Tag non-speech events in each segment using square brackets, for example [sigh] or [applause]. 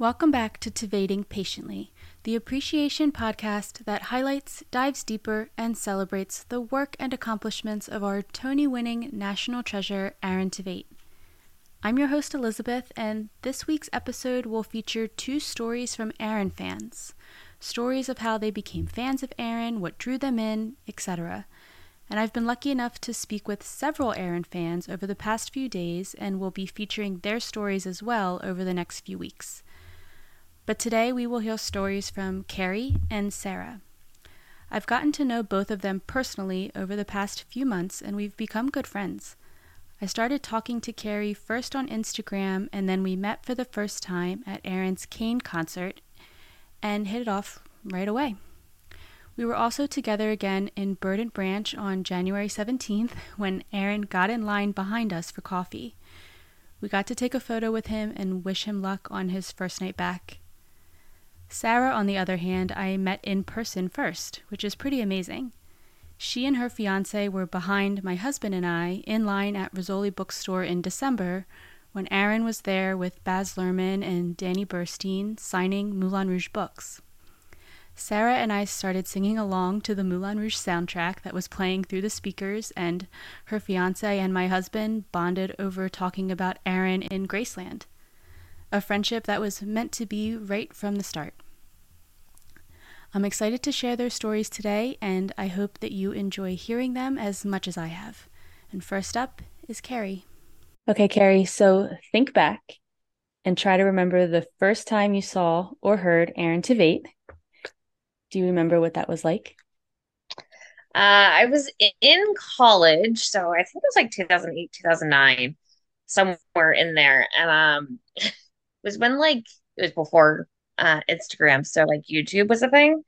Welcome back to Tveiting Patiently, the appreciation podcast that highlights, dives deeper, and celebrates the work and accomplishments of our Tony winning national treasure, Aaron Tveit. I'm your host, Elizabeth, and this week's episode will feature two stories from Aaron fans stories of how they became fans of Aaron, what drew them in, etc. And I've been lucky enough to speak with several Aaron fans over the past few days and will be featuring their stories as well over the next few weeks. But today we will hear stories from Kerry and Sara. I've gotten to know both of them personally over the past few months, and we've become good friends. I started talking to Kerry first on Instagram, and then we met for the first time at Aaron's Kane concert and hit it off right away. We were also together again in Bird and Branch on January 17th when Aaron got in line behind us for coffee. We got to take a photo with him and wish him luck on his first night back. Sara, on the other hand, I met in person first, which is pretty amazing. She and her fiance were behind my husband and I in line at Rizzoli Bookstore in December when Aaron was there with Baz Luhrmann and Danny Burstein signing Moulin Rouge books. Sara and I started singing along to the Moulin Rouge soundtrack that was playing through the speakers, and her fiance and my husband bonded over talking about Aaron in Graceland a friendship that was meant to be right from the start. I'm excited to share their stories today, and I hope that you enjoy hearing them as much as I have. And first up is Kerry. Okay, Kerry, so think back and try to remember the first time you saw or heard Aaron Tveit. Do you remember what that was like? Uh, I was in college, so I think it was like 2008, 2009, somewhere in there. And um, was when like it was before uh, Instagram, so like YouTube was a thing.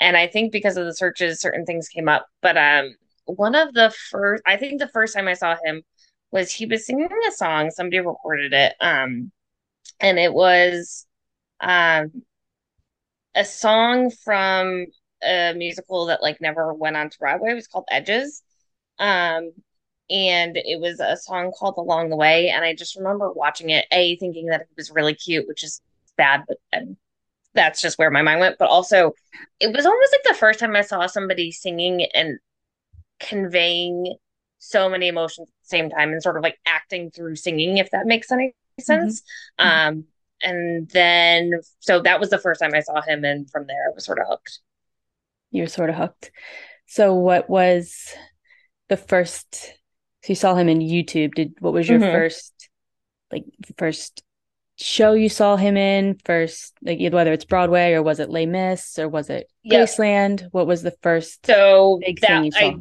And I think because of the searches, certain things came up. But um, one of the first, I think the first time I saw him was he was singing a song. Somebody recorded it, um, and it was um, a song from a musical that like never went on to Broadway. It was called Edges. Um, and it was a song called Along the Way. And I just remember watching it, A, thinking that it was really cute, which is bad, but and that's just where my mind went. But also, it was almost like the first time I saw somebody singing and conveying so many emotions at the same time and sort of like acting through singing, if that makes any sense. Mm-hmm. Um, and then, so that was the first time I saw him. And from there, I was sort of hooked. You were sort of hooked. So, what was the first so you saw him in YouTube. Did what was your mm-hmm. first like first show you saw him in? First like whether it's Broadway or was it Les Mis or was it yep. Graceland? What was the first so big that, thing you saw? I,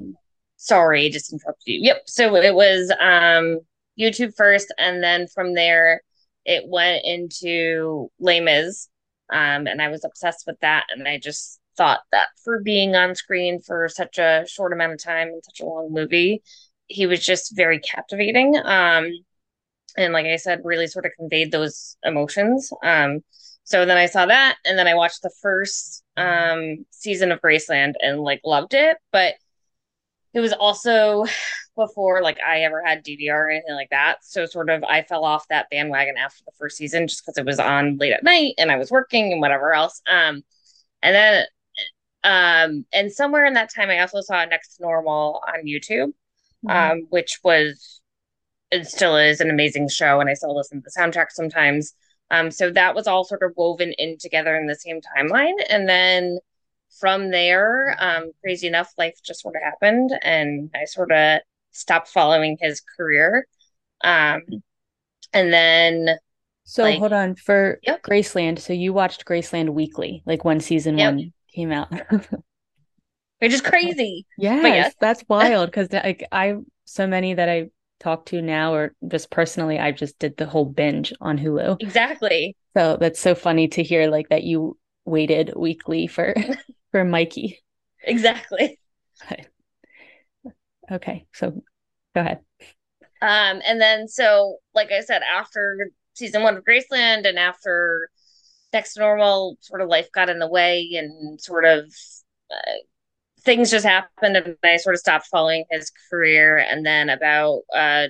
sorry, I just interrupted you. Yep. So it was um YouTube first and then from there it went into Les Mis. Um, and I was obsessed with that. And I just thought that for being on screen for such a short amount of time and such a long movie, he was just very captivating. Um, and like I said, really sort of conveyed those emotions. Um, so then I saw that, and then I watched the first um, season of Graceland and like loved it. But it was also before like I ever had DVR or anything like that. So sort of I fell off that bandwagon after the first season just because it was on late at night and I was working and whatever else. Um, and then um, and somewhere in that time I also saw Next Normal on YouTube mm-hmm. um, which was it still is an amazing show, and I still listen to the soundtrack sometimes. Um, so that was all sort of woven in together in the same timeline, and then from there, um, crazy enough, life just sort of happened, and I sort of stopped following his career. Um, and then so like, hold on for yep. Graceland. So you watched Graceland weekly, like when season yep. one came out. [laughs] which is crazy. Yes, yes. that's wild because like I so many that I talk to now or just personally I just did the whole binge on Hulu. Exactly. So that's so funny to hear like that you waited weekly for [laughs] for Mikey. Exactly. Okay, so go ahead. Um and then so like I said after season 1 of Graceland and after next normal sort of life got in the way and sort of uh, things just happened and I sort of stopped following his career. And then about uh,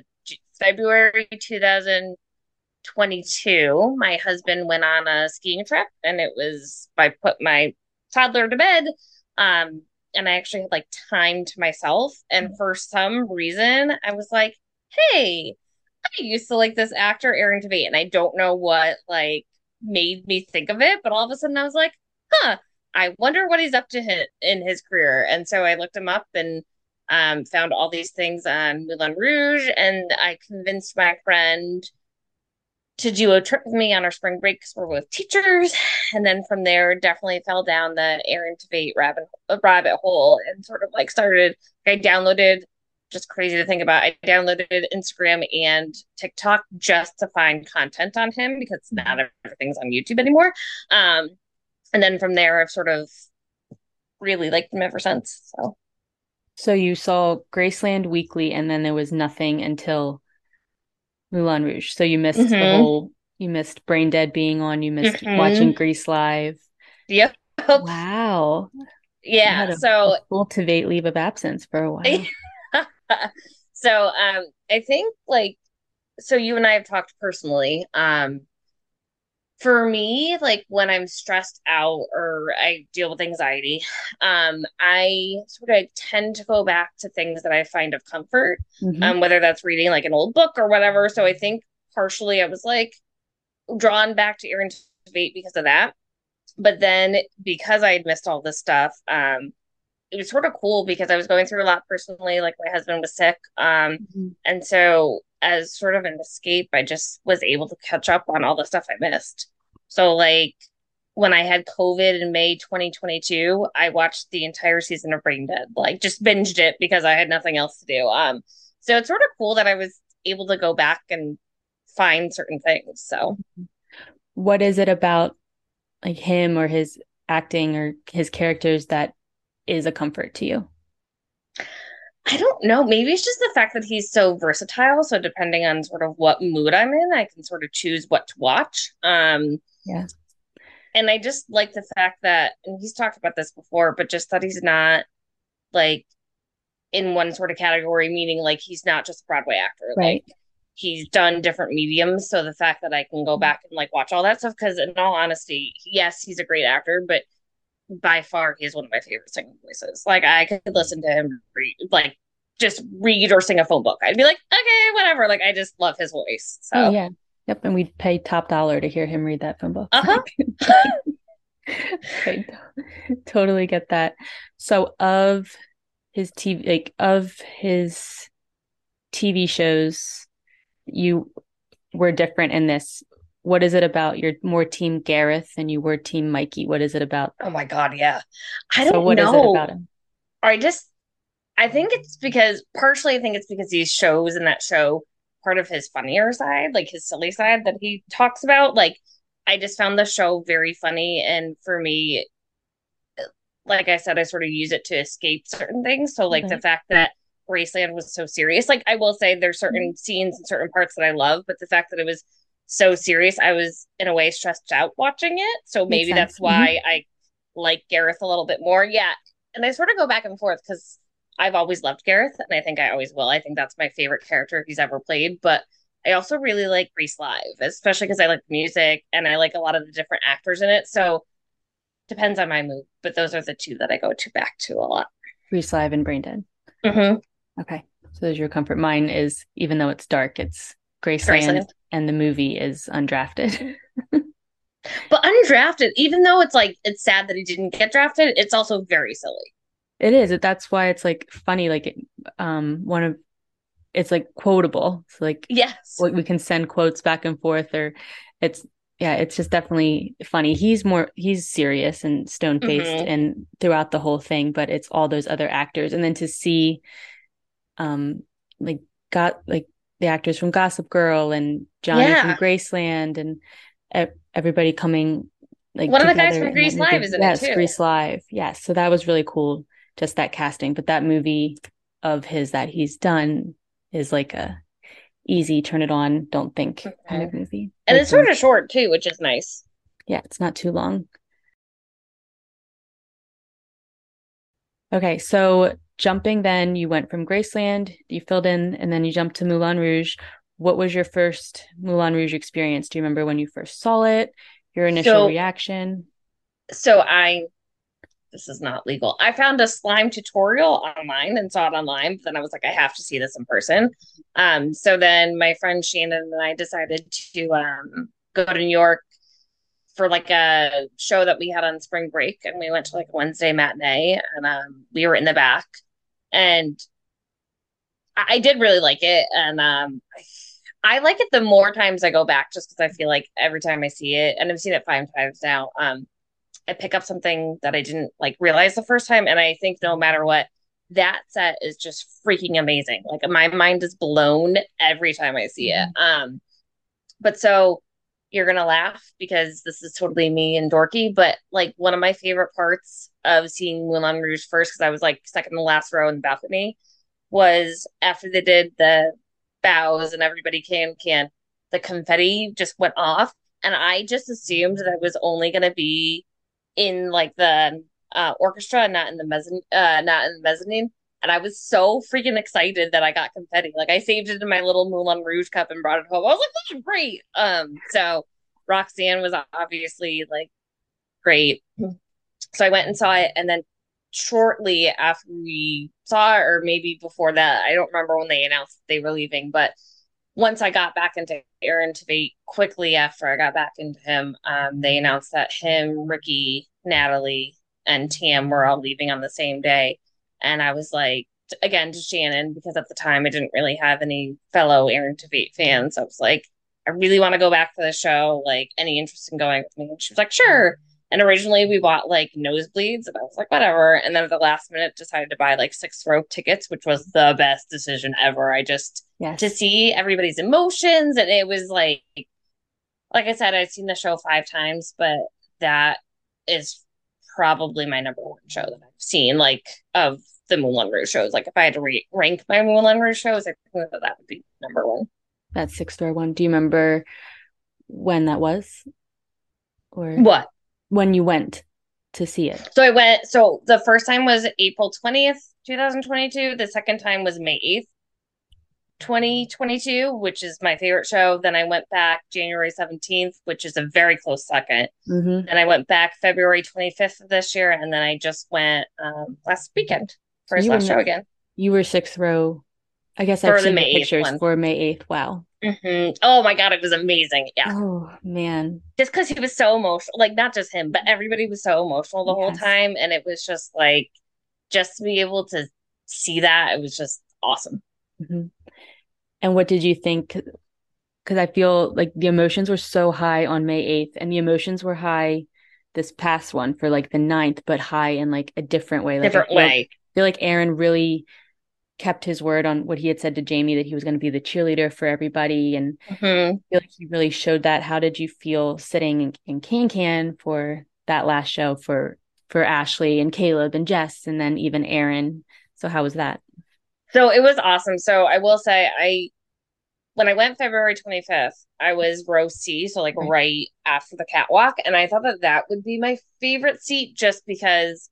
February 2022, my husband went on a skiing trip and it was I put my toddler to bed. Um, and I actually had like time to myself. And for some reason, I was like, hey, I used to like this actor, Aaron Tveit, and I don't know what like made me think of it, but all of a sudden I was like, huh, I wonder what he's up to in his career. And so I looked him up and um, found all these things on Moulin Rouge, and I convinced my friend to do a trip with me on our spring break because we're both teachers. And then from there, definitely fell down the Aaron Tveit rabbit, rabbit hole and sort of like started. I downloaded, just crazy to think about. I downloaded Instagram and TikTok just to find content on him because not mm-hmm. everything's on YouTube anymore. Um, and then from there, I've sort of really liked him ever since. So. So you saw Graceland weekly, and then there was nothing until Moulin Rouge. So you missed mm-hmm. the whole. You missed Brain Dead being on. You missed mm-hmm. watching Grease live. Yep. Wow. Yeah. A, so a cultivate leave of absence for a while. [laughs] so um, I think like so you and I have talked personally. Um, for me, like when I'm stressed out or I deal with anxiety, um, I sort of tend to go back to things that I find of comfort, mm-hmm. um, whether that's reading like an old book or whatever. So I think partially I was like drawn back to Aaron Tveit because of that. But then because I had missed all this stuff, um, it was sort of cool because I was going through a lot personally. Like my husband was sick, um, mm-hmm. and so as sort of an escape, I just was able to catch up on all the stuff I missed. So like when I had COVID in May 2022, I watched the entire season of Brain Dead, like just binged it because I had nothing else to do. Um, so it's sort of cool that I was able to go back and find certain things. So, what is it about like him or his acting or his characters that is a comfort to you? I don't know. Maybe it's just the fact that he's so versatile. So depending on sort of what mood I'm in, I can sort of choose what to watch. Um, yeah. And I just like the fact that, and he's talked about this before, but just that he's not like in one sort of category, meaning like he's not just a Broadway actor. Right. Like he's done different mediums. So the fact that I can go back and like watch all that stuff, because in all honesty, yes, he's a great actor, but by far he's one of my favorite singing voices. Like I could listen to him read, like just read or sing a phone book. I'd be like, okay, whatever. Like I just love his voice. So oh, yeah. Yep. And we'd pay top dollar to hear him read that phone book. Uh-huh. [laughs] I totally get that. So of his TV like of his TV shows, you were different in this what is it about? You're more team Gareth than you were team Mikey. What is it about? Oh my god, yeah. I don't so what know. What is it about him? I just I think it's because partially I think it's because these shows in that show part of his funnier side, like his silly side that he talks about. Like I just found the show very funny and for me like I said, I sort of use it to escape certain things. So like the fact that Graceland was so serious. Like I will say there's certain mm-hmm. scenes and certain parts that I love, but the fact that it was so serious. I was in a way stressed out watching it. So maybe that's why mm-hmm. I like Gareth a little bit more. Yeah. And I sort of go back and forth because I've always loved Gareth and I think I always will. I think that's my favorite character he's ever played. But I also really like Grease Live, especially because I like music and I like a lot of the different actors in it. So depends on my mood, but those are the two that I go to back to a lot. Grease Live and Brain Dead. Mm-hmm. Okay. So there's your comfort. Mine is even though it's dark, it's Graceland, Graceland. And the movie is undrafted. [laughs] but undrafted, even though it's like it's sad that he didn't get drafted, it's also very silly. It is. That's why it's like funny. Like, um, one of it's like quotable. So like, yes, we can send quotes back and forth, or it's yeah, it's just definitely funny. He's more he's serious and stone faced mm-hmm. and throughout the whole thing, but it's all those other actors, and then to see, um, like got like the actors from Gossip Girl and Johnny yeah. from Graceland and everybody coming like one of the guys from Grease Live is in yes, it too. Grease Live. Yes. So that was really cool, just that casting. But that movie of his that he's done is like a easy turn it on, don't think mm-hmm. kind of movie. And like, it's sort of short too, which is nice. Yeah, it's not too long. Okay, so jumping then you went from Graceland, you filled in, and then you jumped to Moulin Rouge. what was your first Moulin Rouge experience? Do you remember when you first saw it? Your initial so, reaction? So I this is not legal. I found a slime tutorial online and saw it online, but then I was like, I have to see this in person. Um, so then my friend Shannon and I decided to um, go to New York for like a show that we had on spring break, and we went to like a Wednesday matinee, and um, we were in the back, and I, I did really like it, and um, I like it the more times I go back, just because I feel like every time I see it, and I've seen it five times now. Um, I pick up something that I didn't like realize the first time. And I think no matter what, that set is just freaking amazing. Like my mind is blown every time I see it. Mm-hmm. Um, but so you're gonna laugh because this is totally me and dorky, but like one of my favorite parts of seeing Moulin Rouge first, because I was like second in the last row in the balcony, was after they did the bows and everybody can can the confetti just went off. And I just assumed that it was only gonna be in like the uh, orchestra, not in the mezzanine, uh, not in the mezzanine. And I was so freaking excited that I got confetti. Like I saved it in my little Moulin Rouge cup and brought it home. I was like, "This is great!" Um, so Roxanne was obviously like great. So I went and saw it, and then shortly after we saw it, or maybe before that, I don't remember when they announced they were leaving, but once I got back into Aaron Tveit, quickly after I got back into him, um, they announced that him, Ricky, Natalie, and Tam were all leaving on the same day. And I was like, again, to Shannon, because at the time I didn't really have any fellow Aaron Tveit fans. I was like, I really want to go back to the show. Like, any interest in going with me? And she was like, sure. And originally we bought like nosebleeds, and I was like, whatever. And then at the last minute, decided to buy like six row tickets, which was the best decision ever. I just yes. to see everybody's emotions, and it was like, like I said, I've seen the show five times, but that is probably my number one show that I've seen, like of the Moulin Rouge shows. Like if I had to re- rank my Moulin Rouge shows, I think that, that would be number one. That six row one. Do you remember when that was? Or what? when you went to see it? So I went. So the first time was April twentieth, two thousand twenty-two. The second time was May eighth, twenty twenty-two, which is my favorite show. Then I went back January seventeenth, which is a very close 2nd mm-hmm. Then I went back February twenty-fifth of this year, and then I just went um, last weekend for his last show again. You were sixth row. I guess for I've seen the, the pictures for May eighth. Wow. Mm-hmm. Oh my god, it was amazing. Yeah. Oh man. Just because he was so emotional, like not just him, but everybody was so emotional the yes. whole time, and it was just like, just to be able to see that, it was just awesome. Mm-hmm. And what did you think? Because I feel like the emotions were so high on May eighth, and the emotions were high this past one for like the ninth, but high in like a different way. Like different way. Feel like Aaron really kept his word on what he had said to Jamie that he was going to be the cheerleader for everybody. And mm-hmm. I feel like he really showed that. How did you feel sitting in, in Can Can for that last show for for Ashley and Caleb and Jess and then even Aaron? So how was that? So it was awesome. So I will say I when I went February 25th, I was row C, so like right. right after the catwalk, and I thought that that would be my favorite seat just because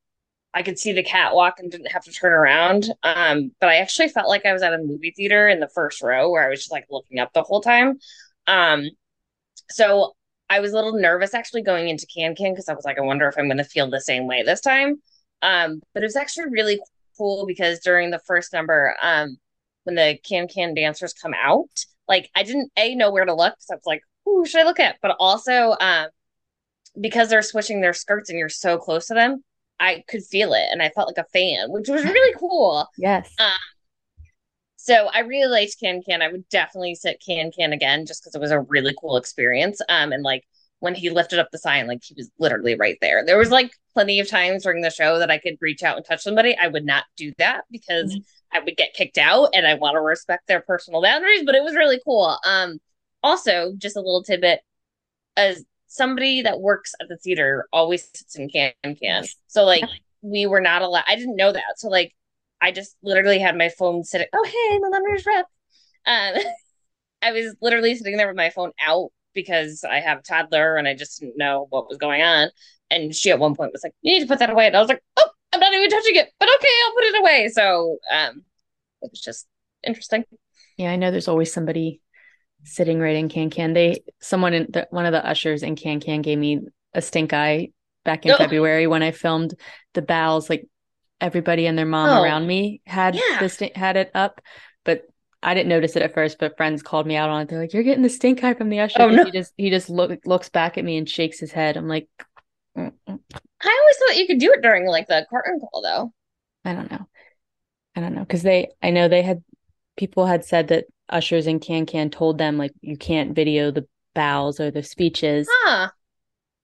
I could see the catwalk and didn't have to turn around. Um, but I actually felt like I was at a movie theater in the first row where I was just like looking up the whole time. Um, so I was a little nervous actually going into Can Can because I was like, I wonder if I'm going to feel the same way this time. Um, but it was actually really cool because during the first number, um, when the Can Can dancers come out, like I didn't a know where to look, because I was like, "Who should I look at?" But also, um, because they're switching their skirts and you're so close to them, I could feel it and I felt like a fan, which was [laughs] really cool. yes. Um, so I really liked Can Can. I would definitely sit Can Can again just because it was a really cool experience. Um, and like when he lifted up the sign, like he was literally right there. There was like plenty of times during the show that I could reach out and touch somebody. I would not do that because mm-hmm. I would get kicked out and I want to respect their personal boundaries, but it was really cool. Um, also, just a little tidbit as somebody that works at the theater always sits in can can. So like we were not allowed. I didn't know that. So like I just literally had my phone sitting. Oh hey, Millennials rep. Um, [laughs] I was literally sitting there with my phone out because I have a toddler and I just didn't know what was going on. And she at one point was like, "You need to put that away." And I was like, "Oh, I'm not even touching it, but okay, I'll put it away." So um, it was just interesting. Yeah, I know there's always somebody sitting right in Can Can. They someone in the, one of the ushers in Can Can gave me a stink eye back in oh. February when I filmed the bows. Like everybody and their mom oh. around me had yeah. this had it up, but I didn't notice it at first. But friends called me out on it. They're like, "You're getting the stink eye from the usher." Oh, no. He just he just look, looks back at me and shakes his head. I'm like, Mm-mm. I always thought you could do it during like the curtain call, though. I don't know. I don't know because they. I know they had people had said that ushers and Can Can told them like you can't video the bows or the speeches. Huh.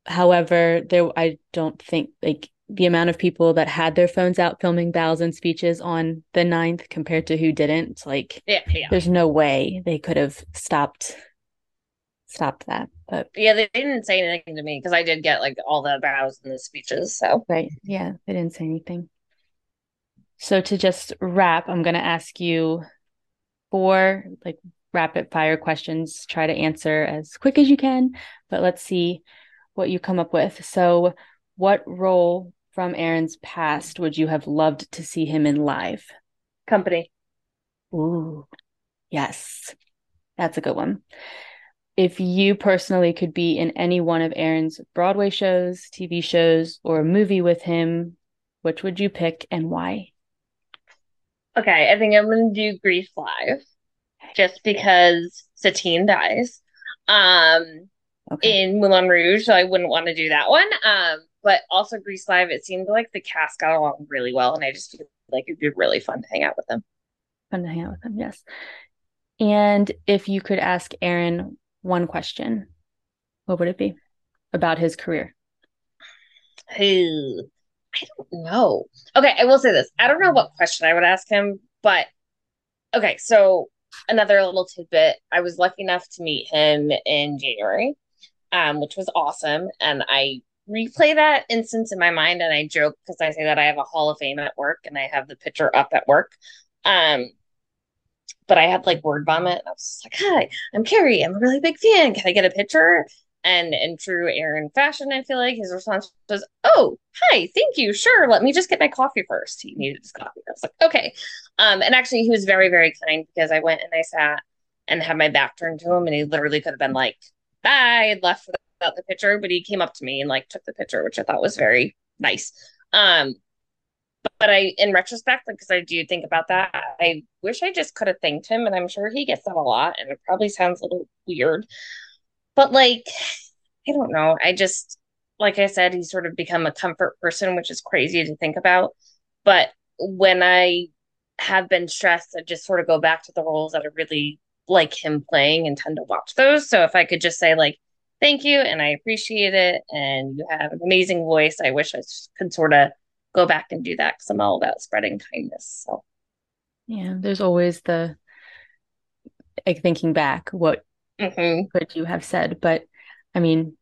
However, there I don't think like the amount of people that had their phones out filming bows and speeches on the 9th compared to who didn't. Like yeah, yeah. there's no way they could have stopped stopped that. But yeah, they didn't say anything to me because I did get like all the bows and the speeches. So right, yeah, they didn't say anything. So to just wrap, I'm going to ask you four like rapid fire questions. Try to answer as quick as you can, but let's see what you come up with. So, what role from Aaron's past would you have loved to see him in live? Company. Ooh, yes, that's a good one. If you personally could be in any one of Aaron's Broadway shows, TV shows, or a movie with him, which would you pick and why? Okay, I think I'm gonna do Grease Live, just because Satine dies, um, okay. in Moulin Rouge, so I wouldn't want to do that one. Um, but also Grease Live, it seemed like the cast got along really well, and I just feel like it'd be really fun to hang out with them. Fun to hang out with them, yes. And if you could ask Aaron one question, what would it be about his career? Ooh, I don't know. Okay, I will say this. I don't know what question I would ask him, but okay, so another little tidbit. I was lucky enough to meet him in January, um, which was awesome. And I replay that instance in my mind and I joke because I say that I have a Hall of Fame at work and I have the picture up at work. Um, but I had like word vomit. I was like, "Hi, I'm Kerry. I'm a really big fan. Can I get a picture?" And in true Aaron fashion, I feel like his response was, "Oh, hi, thank you. Sure, let me just get my coffee first. He needed his coffee. I was like, "Okay." Um, and actually, he was very, very kind because I went and I sat and had my back turned to him, and he literally could have been like, "Bye," and left without the picture, but he came up to me and like took the picture, which I thought was very nice. Um, but I, in retrospect, because I do think about that, I wish I just could have thanked him, and I'm sure he gets that a lot, and it probably sounds a little weird. But like, I don't know. I just, like I said, he's sort of become a comfort person, which is crazy to think about. But when I have been stressed, I just sort of go back to the roles that I really like him playing and tend to watch those. So if I could just say, like, thank you and I appreciate it, and you have an amazing voice, I wish I could sort of go back and do that because I'm all about spreading kindness. So, yeah, there's always the like thinking back, what mm-hmm. could you have said? But I mean,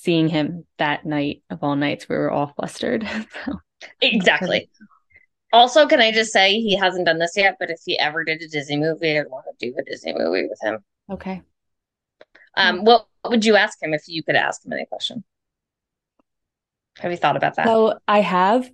seeing him that night of all nights, we were all flustered. [laughs] So. Exactly. Also, can I just say he hasn't done this yet, but if he ever did a Disney movie, I'd want to do a Disney movie with him. Okay. Um, what would you ask him if you could ask him any question? Have you thought about that? So I have,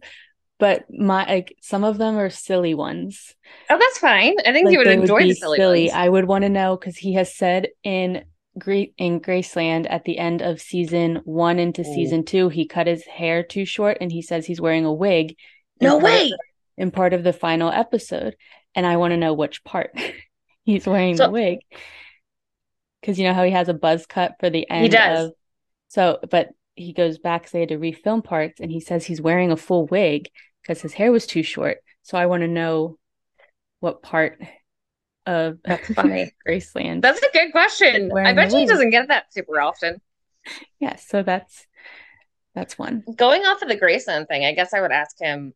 but my like some of them are silly ones. Oh, that's fine. I think like, you would enjoy would the silly, silly. Ones. I would want to know because he has said in Great in Graceland at the end of season one into season two, he cut his hair too short and he says he's wearing a wig. No way. in part of the final episode. And I want to know which part [laughs] he's wearing so, the wig. Because you know how he has a buzz cut for the end he does. of so but he goes back they had to refilm parts and he says he's wearing a full wig because his hair was too short so i want to know what part of that's [laughs] funny. Graceland. That's a good question. I bet he doesn't get that super often. Yeah so that's that's one. Going off of the graceland thing i guess i would ask him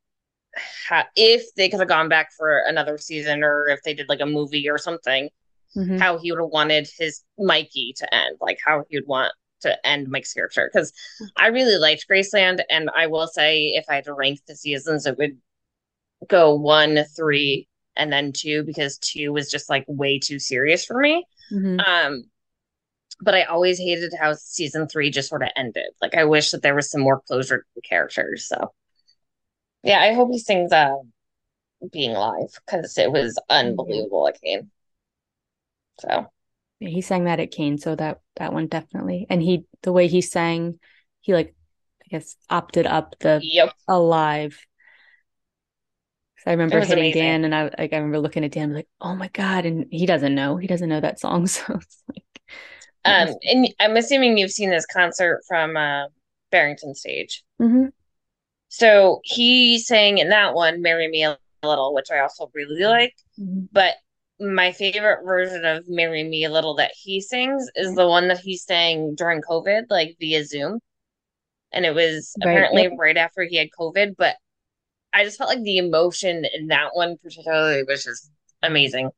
how, if they could have gone back for another season or if they did like a movie or something mm-hmm. how he would have wanted his mikey to end like how he would want to end Mike's character. Because I really liked Graceland, and I will say if I had to rank the seasons, it would go one, three, and then two because two was just like way too serious for me. Mm-hmm. Um, but I always hated how season three just sort of ended. Like I wish that there was some more closure to the characters. So yeah, I hope he sings uh Being Alive because it was unbelievable. at Kane. so he sang that at Kane, so that that one definitely. And he the way he sang, he like I guess opted up the yep. alive. I remember hitting amazing. Dan and I like I remember looking at Dan like, oh my God. And he doesn't know. He doesn't know that song. [laughs] So it's like um and I'm assuming you've seen this concert from uh Barrington stage. Mm-hmm. So he sang in that one, Marry Me a Little, which I also really like. Mm-hmm. But my favorite version of Marry Me a Little that he sings is the one that he sang during COVID, like via Zoom. And it was right. apparently right after he had COVID, but I just felt like the emotion in that one particularly was just amazing.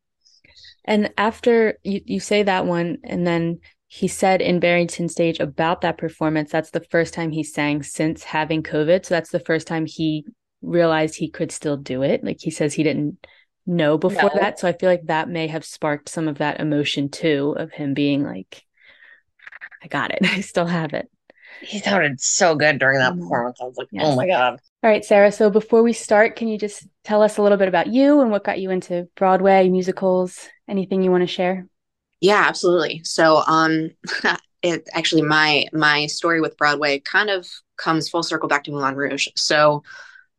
And after you, you say that one, and then he said in Barrington Stage about that performance, that's the first time he sang since having COVID. So that's the first time he realized he could still do it. Like he says he didn't know before no. that. So I feel like that may have sparked some of that emotion too of him being like, I got it. [laughs] I still have it. He sounded so good during that mm-hmm. performance. I was like, yes. oh my God. All right, Sara. So before we start, can you just tell us a little bit about you and what got you into Broadway, musicals, anything you want to share? Yeah, absolutely. So um [laughs] it actually my my story with Broadway kind of comes full circle back to Moulin Rouge. So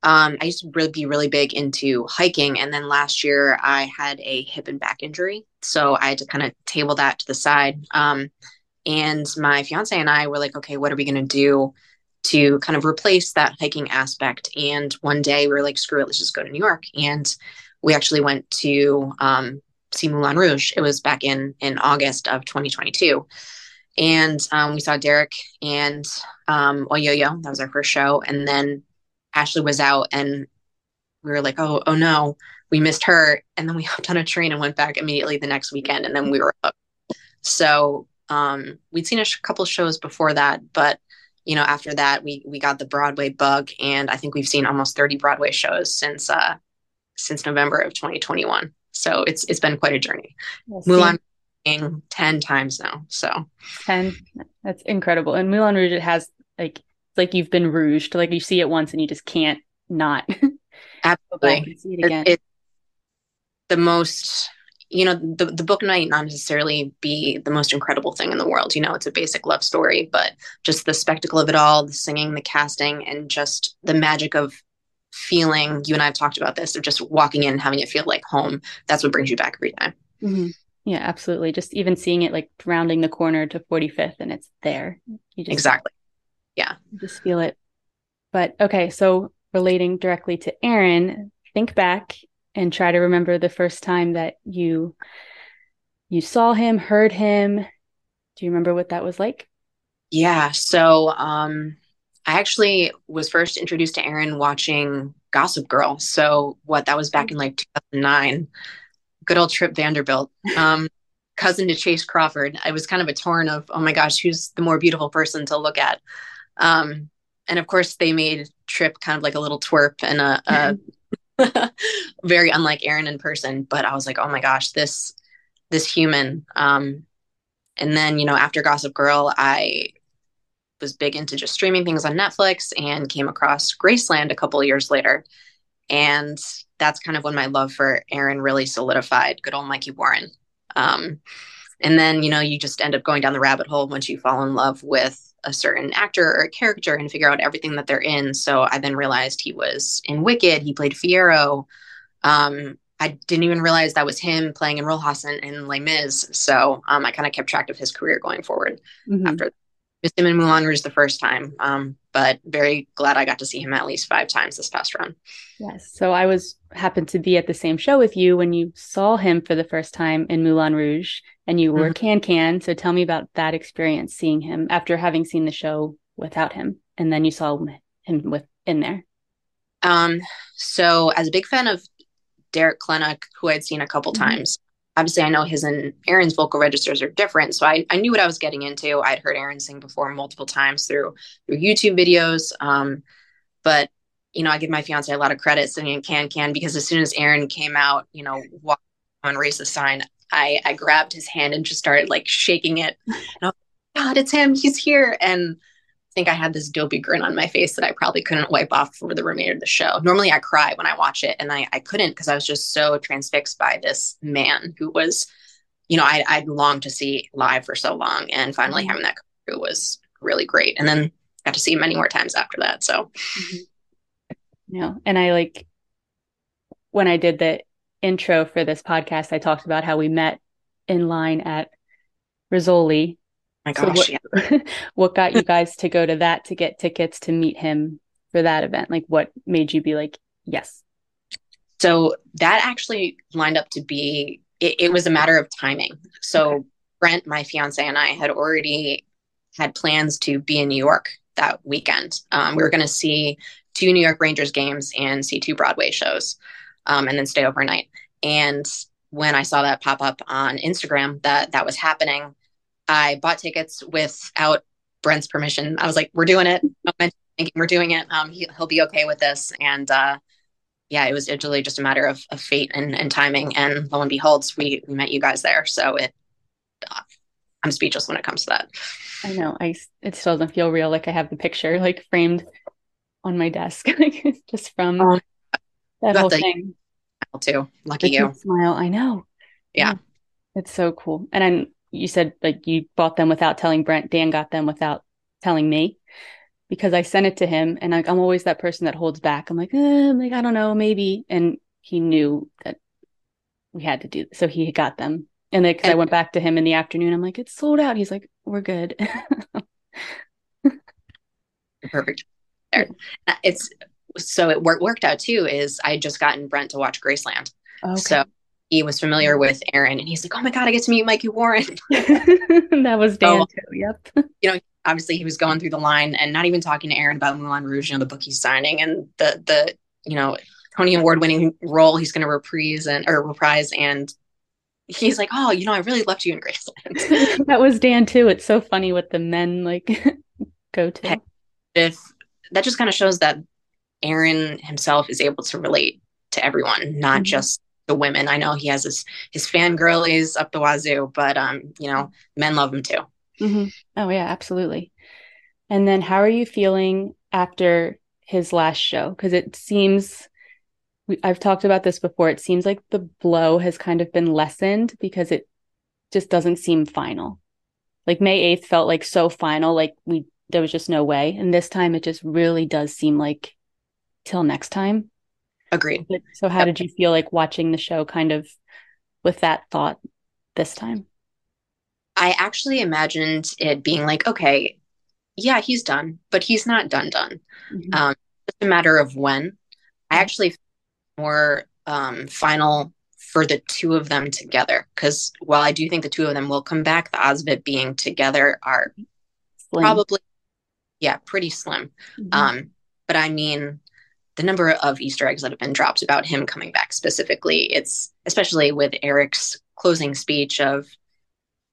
um, I used to really be really big into hiking, and then last year I had a hip and back injury, so I had to kind of table that to the side. Um, and my fiance and I were like, okay, what are we going to do to kind of replace that hiking aspect? And one day we were like, screw it, let's just go to New York, and we actually went to um, see Moulin Rouge. It was back in in August of 2022. And um, we saw Derek and um, Oyoyo. That was our first show. And then Ashley was out and we were like, oh, oh no, we missed her. And then we [laughs] hopped on a train and went back immediately the next weekend. And then we were up. So um, we'd seen a sh- couple shows before that, but you know, after that, we we got the Broadway bug, and I think we've seen almost thirty Broadway shows since uh, since November of 2021. So it's it's been quite a journey. Moulin ten times now. So ten, that's incredible. And Moulin Rouge, it has like like you've been rouged. Like you see it once and you just can't not. [laughs] Absolutely. see it again. It, it, the most, you know, the, the book might not necessarily be the most incredible thing in the world. You know, it's a basic love story, but just the spectacle of it all, the singing, the casting, and just the magic of feeling you and I have talked about this of just walking in and having it feel like home. That's what brings you back every time. Mm-hmm. Yeah, absolutely. Just even seeing it like rounding the corner to 45th and it's there. You just exactly yeah just feel it but okay so relating directly to aaron think back and try to remember the first time that you you saw him heard him. Do you remember what that was like? Yeah so um i actually was first introduced to aaron watching gossip girl. So what that was back in like 2009 good old trip vanderbilt. Um cousin to Chace Crawford. I was kind of a torn of oh my gosh who's the more beautiful person to look at? Um, and of course, they made Trip kind of like a little twerp and a, a [laughs] [laughs] very unlike Aaron in person. But I was like, oh my gosh, this this human. Um, and then you know, after Gossip Girl, I was big into just streaming things on Netflix and came across Graceland a couple years later. And that's kind of when my love for Aaron really solidified. Good old Mikey Warren. Um, and then, you know, you just end up going down the rabbit hole once you fall in love with a certain actor or a character and figure out everything that they're in. So I then realized he was in Wicked. He played Fiyero. Um, I didn't even realize that was him playing Enjolras in Les Mis. So um, I kind of kept track of his career going forward mm-hmm. after missed him in Moulin Rouge the first time, um, but very glad I got to see him at least five times this past run. Yes. So I was happened to be at the same show with you when you saw him for the first time in Moulin Rouge, and you were mm-hmm. Can Can. So tell me about that experience seeing him after having seen the show without him, and then you saw him with in there. Um. So as a big fan of Derek Klena, who I'd seen a couple mm-hmm. times, obviously I know his and Aaron's vocal registers are different. So I, I knew what I was getting into. I'd heard Aaron sing before multiple times through through YouTube videos. Um, but you know, I give my fiance a lot of credit singing Can Can because as soon as Aaron came out, you know, on Race the Sign, I I grabbed his hand and just started like shaking it. And I was, God, it's him, he's here. And think I had this dopey grin on my face that I probably couldn't wipe off for the remainder of the show. Normally I cry when I watch it and I, I couldn't because I was just so transfixed by this man who was you know, I, I'd longed to see live for so long. And finally mm-hmm. having that crew was really great. And then got to see him many more times after that. So, mm-hmm. yeah. And I like when I did the intro for this podcast, I talked about how we met in line at Rizzoli. My gosh, so what, yeah. [laughs] what got you guys to go to that to get tickets to meet him for that event? Like, what made you be like, yes? So that actually lined up to be, it, it was a matter of timing. So okay. Brent, my fiance, and I had already had plans to be in New York that weekend. Um, we were going to see two New York Rangers games and see two Broadway shows um, and then stay overnight. And when I saw that pop up on Instagram that that was happening, I bought tickets without Brent's permission. I was like, "We're doing it. Thinking we're doing it. Um, he, will be okay with this." And uh, yeah, it was literally just a matter of, of fate and, and timing. And lo and behold, we, we met you guys there. So it, uh, I'm speechless when it comes to that. I know. I it still doesn't feel real. Like I have the picture like framed on my desk, [laughs] like just from um, that whole thing. Too lucky you. Smile. I know. Yeah. yeah. It's so cool. And I'm. You said like you bought them without telling Brent. Dan got them without telling me because I sent it to him, and I, am always that person that holds back. I'm like, eh, I'm like I don't know, maybe. And he knew that we had to do. So he got them and then I went back to him in the afternoon. I'm like, it's sold out. He's like, we're good. [laughs] Perfect. There. It's so it worked worked out too. Is I had just gotten Brent to watch Graceland, okay. so he was familiar with Aaron, and he's like, "Oh my god, I get to meet Mikey Warren." [laughs] that was Dan too. Yep. [laughs] You know, obviously he was going through the line and not even talking to Aaron about Moulin Rouge, you know, the book he's signing and the the you know Tony Award winning role he's going to reprise and or reprise and he's like, "Oh, you know, I really loved you in Graceland." [laughs] that was Dan too. It's so funny what the men like go to. If that just kind of shows that Aaron himself is able to relate to everyone, not mm-hmm. just the women. I know he has his his fangirlies up the wazoo, but um, you know, men love him too. Mm-hmm. Oh yeah, absolutely. And then, how are you feeling after his last show? Because it seems I've talked about this before. It seems like the blow has kind of been lessened because it just doesn't seem final. Like May 8th felt like so final, like we there was just no way. And this time it just really does seem like till next time. Agreed. So how yep. did you feel like watching the show kind of with that thought this time? I actually imagined it being like, okay, yeah, he's done, but he's not done done. Mm-hmm. Um, it's a matter of when. I actually more um, final for the two of them together. Because while I do think the two of them will come back, the odds of it being together are slim. probably, yeah, pretty slim. Mm-hmm. Um, but I mean, the number of Easter eggs that have been dropped about him coming back specifically, it's especially with Eric's closing speech of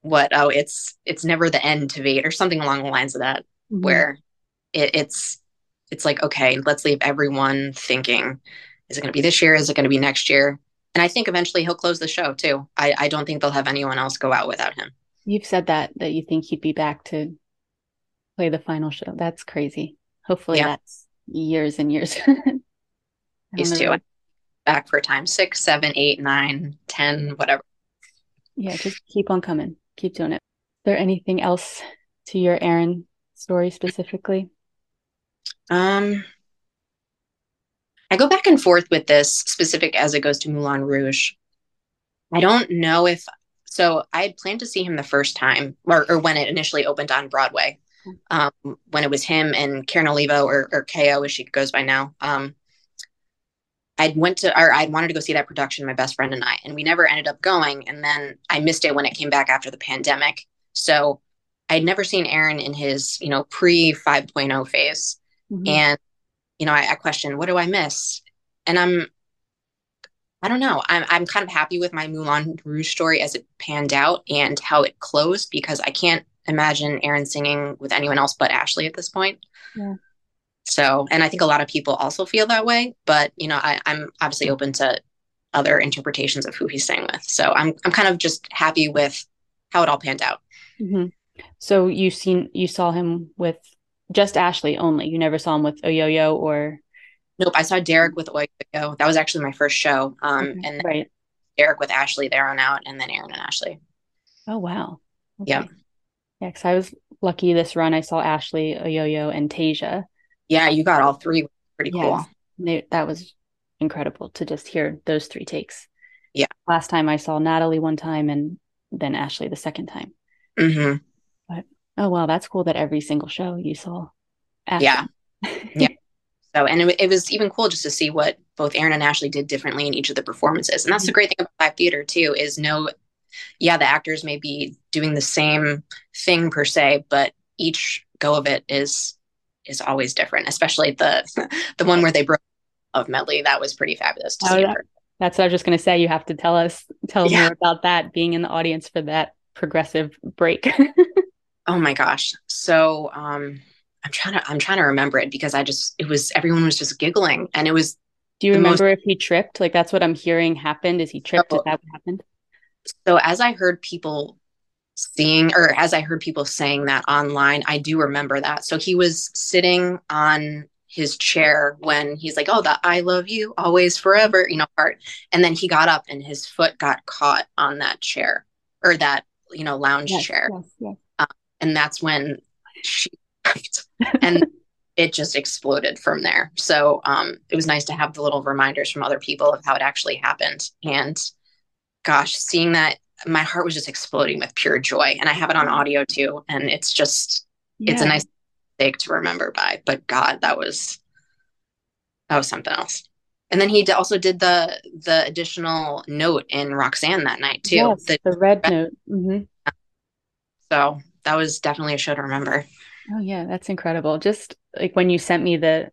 what oh it's it's never the end Tveit or something along the lines of that mm-hmm. where it, it's it's like okay let's leave everyone thinking is it going to be this year? Is it going to be next year? And I think eventually he'll close the show too. I, I don't think they'll have anyone else go out without him. You've said that that you think he'd be back to play the final show. That's crazy. Hopefully yeah. that's years and years. [laughs] He's two back for time six, seven, eight, nine, ten, whatever. Yeah, just keep on coming. Keep doing it. Is there anything else to your Aaron story specifically? Um, I go back and forth with this specific as it goes to Moulin Rouge. I don't know if so. I had planned to see him the first time, or, or when it initially opened on Broadway, um, when it was him and Karen Olivo, or, or KO as she goes by now. Um, I'd went to, or I'd wanted to go see that production, my best friend and I, and we never ended up going. And then I missed it when it came back after the pandemic. So I'd never seen Aaron in his, you know, pre 5.0 phase. Mm-hmm. And you know, I, I question, what do I miss? And I'm, I don't know. I'm, I'm kind of happy with my Moulin Rouge story as it panned out and how it closed because I can't imagine Aaron singing with anyone else but Ashley at this point. Yeah. So, and I think a lot of people also feel that way, but you know, I, I'm obviously open to other interpretations of who he's sang with. So I'm, I'm kind of just happy with how it all panned out. Mm-hmm. So you seen, you saw him with just Ashley only. You never saw him with Oyoyo or Nope, I saw Derek with Oyoyo. That was actually my first show. Um, okay, and right. Derek with Ashley there on out, and then Aaron and Ashley. Oh wow. Okay. Yeah. Yeah, because I was lucky this run. I saw Ashley, Oyoyo, and Tayshia. Yeah, you got all three. Pretty cool. They, that was incredible to just hear those three takes. Yeah. Last time I saw Natalie one time and then Ashley the second time. Mm-hmm. But oh wow, that's cool that every single show you saw. Ashley. Yeah. [laughs] yeah. So, and it, it, was even cool just to see what both Aaron and Ashley did differently in each of the performances. And that's mm-hmm. the great thing about live theater too, is no, yeah, the actors may be doing the same thing per se, but each go of it is is always different. Especially the [laughs] the one where they broke of medley. That was pretty fabulous to oh, see. That, that's what I was just going to say. You have to tell us tell yeah. more about that. Being in the audience for that progressive break. [laughs] oh my gosh! So um, I'm trying to I'm trying to remember it because I just it was everyone was just giggling and it was. Do you remember most... if he tripped? Like that's what I'm hearing happened. Is he tripped? So, Is that what happened? So as I heard people seeing or as I heard people saying that online, I do remember that. So he was sitting on his chair when he's like, "Oh, the I love you always forever," you know, part. And then he got up and his foot got caught on that chair or that you know lounge yes, chair, yes, yes. Um, and that's when she and [laughs] it just exploded from there. So um, it was nice to have the little reminders from other people of how it actually happened. And gosh, seeing that, my heart was just exploding with pure joy. And I have it on audio too, and it's just yeah. it's a nice mistake to remember by. But God, that was that was something else. And then he also did the the additional note in Roxanne that night too. Yes, the, the red, red note. Mm-hmm. So that was definitely a show to remember. Oh yeah, that's incredible. Just like when you sent me the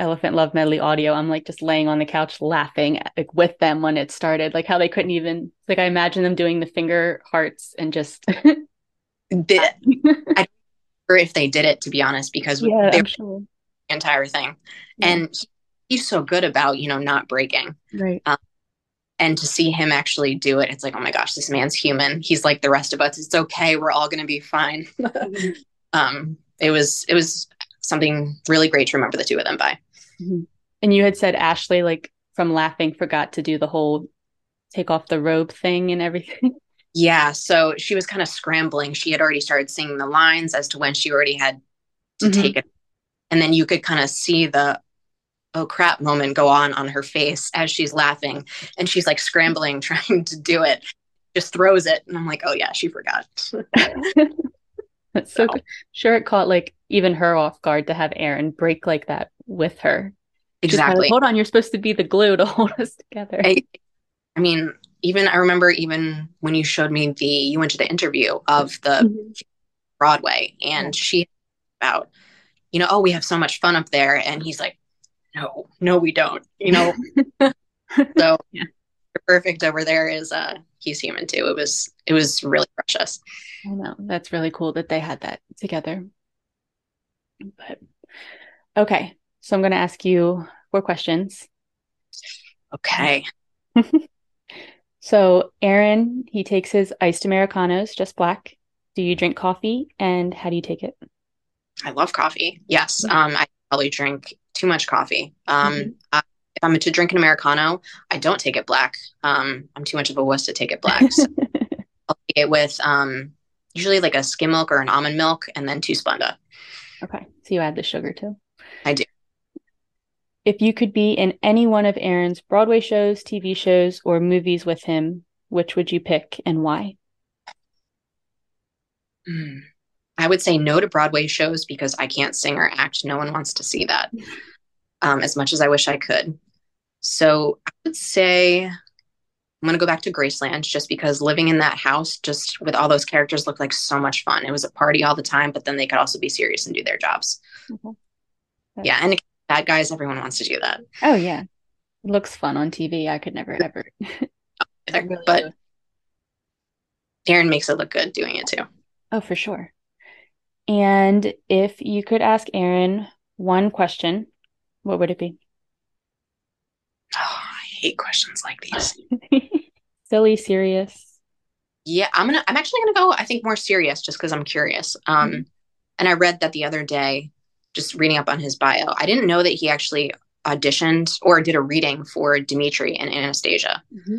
Elephant Love Medley audio, I'm like just laying on the couch laughing like with them when it started. Like how they couldn't even like I imagine them doing the finger hearts and just [laughs] did [laughs] I if they did it to be honest because yeah, they sure. the entire thing. Yeah. And he's so good about, you know, not breaking. Right. Um, and to see him actually do it, it's like, oh my gosh, this man's human. He's like the rest of us. It's okay. We're all going to be fine. [laughs] Um, it was it was something really great to remember the two of them by. Mm-hmm. And you had said Ashley, like from laughing, forgot to do the whole take off the robe thing and everything. [laughs] Yeah, so she was kind of scrambling. She had already started singing the lines as to when she already had to mm-hmm. take it, and then you could kind of see the oh crap moment go on on her face as she's laughing, and she's like scrambling [laughs] trying to do it. Just throws it, and I'm like, oh yeah, she forgot. [laughs] That's so, so sure it caught like even her off guard to have Aaron break like that with her. Exactly. Hold on, you're supposed to be the glue to [laughs] hold us together. I, I, mean, even I remember even when you showed me the you went to the interview of the mm-hmm. Broadway and she about, you know, oh, we have so much fun up there. And he's like, No, no, we don't. You know. [laughs] so yeah. perfect over there is uh he's human too. It was it was really precious. I know. That's really cool that they had that together. But okay. So I'm going to ask you four questions. Okay. [laughs] so Aaron, he takes his iced Americanos, just black. Do you drink coffee and how do you take it? I love coffee. Yes. Mm-hmm. Um, I probably drink too much coffee. Um, mm-hmm. I, if I'm to drink an Americano, I don't take it black. Um, I'm too much of a wuss to take it black. So [laughs] I'll take it with um, usually like a skim milk or an almond milk, and then two Splenda. Okay. So you add the sugar too? I do. If you could be in any one of Aaron's Broadway shows, TV shows, or movies with him, which would you pick and why? Mm. I would say no to Broadway shows because I can't sing or act. No one wants to see that um, as much as I wish I could. So I would say I'm going to go back to Graceland just because living in that house, just with all those characters, looked like so much fun. It was a party all the time, but then they could also be serious and do their jobs. Mm-hmm. Yeah. And bad guys, everyone wants to do that. Oh, yeah. It looks fun on TV. I could never, ever. [laughs] really but do. Aaron makes it look good doing it too. Oh, for sure. And if you could ask Aaron one question, what would it be? Oh, I hate questions like these. [laughs] Silly, serious. Yeah, I'm gonna. I'm actually gonna go. I think more serious, just because I'm curious. Um, mm-hmm. and I read that the other day, just reading up on his bio. I didn't know that he actually auditioned or did a reading for Dimitri and Anastasia. Mm-hmm.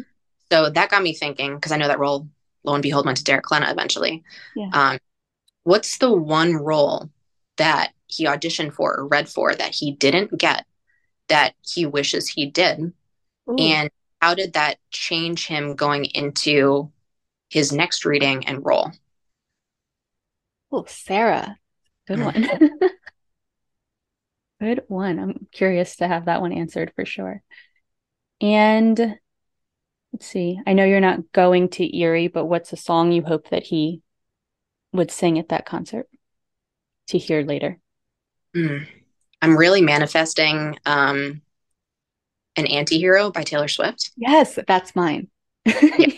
So that got me thinking because I know that role lo and behold went to Derek Klena eventually. Yeah. Um, what's the one role that he auditioned for or read for that he didn't get that he wishes he did? Ooh. And how did that change him going into his next reading and role? Oh, Sara. Good mm. one. [laughs] Good one. I'm curious to have that one answered for sure. And let's see. I know you're not going to Erie, but what's a song you hope that he would sing at that concert to hear later? Mm. I'm really manifesting um, an Antihero by Taylor Swift. Yes, that's mine. yeah. [laughs]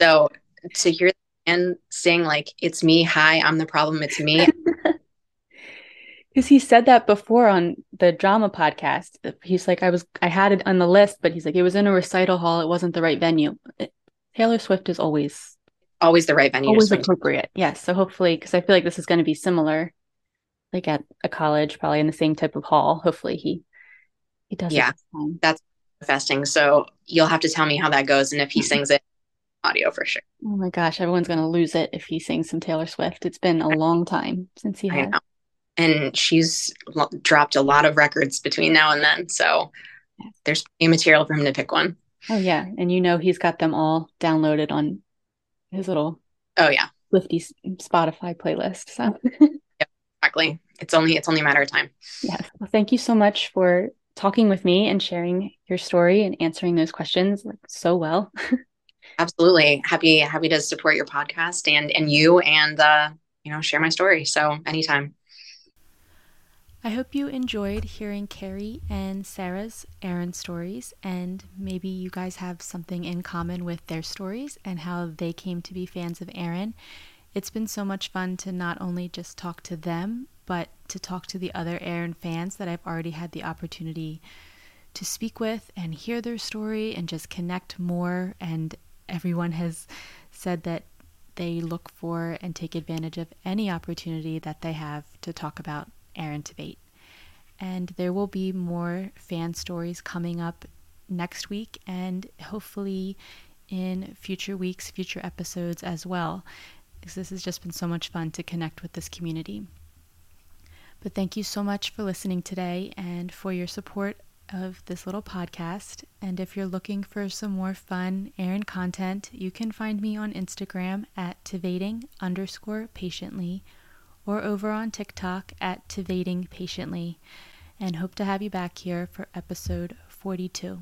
So to hear and sing like it's me, hi, I'm the problem, it's me. [laughs] because he said that before on the drama podcast. He's like, I was, I had it on the list, but he's like, it was in a recital hall. It wasn't the right venue. It, Taylor Swift is always, always the right venue. Always appropriate. Yes. So hopefully, because I feel like this is going to be similar, like at a college, probably in the same type of hall. Hopefully, he he does. Yeah, that's manifesting. So you'll have to tell me how that goes, and if he sings it, audio for sure. Oh my gosh, everyone's going to lose it if he sings some Taylor Swift. It's been a long time since he has and she's dropped a lot of records between now and then. So there's plenty material for him to pick one. Oh yeah, and you know he's got them all downloaded on his little oh yeah Lifty Spotify playlist. So yep, exactly, it's only it's only a matter of time. Yes. Well, thank you so much for talking with me and sharing your story and answering those questions like so well. [laughs] Absolutely happy happy to support your podcast and and you and uh you know share my story. So anytime. I hope you enjoyed hearing Kerry and Sara's Aaron stories, and maybe you guys have something in common with their stories and how they came to be fans of Aaron. It's been so much fun to not only just talk to them, but to talk to the other Aaron fans that I've already had the opportunity to speak with and hear their story and just connect more. And everyone has said that they look for and take advantage of any opportunity that they have to talk about Aaron Tveit. And there will be more fan stories coming up next week and hopefully in future weeks, future episodes as well, because this has just been so much fun to connect with this community. But thank you so much for listening today and for your support of this little podcast. And if you're looking for some more fun Aaron content, you can find me on Instagram at tivating underscore patiently or over on TikTok at tivating patiently. And hope to have you back here for episode 42.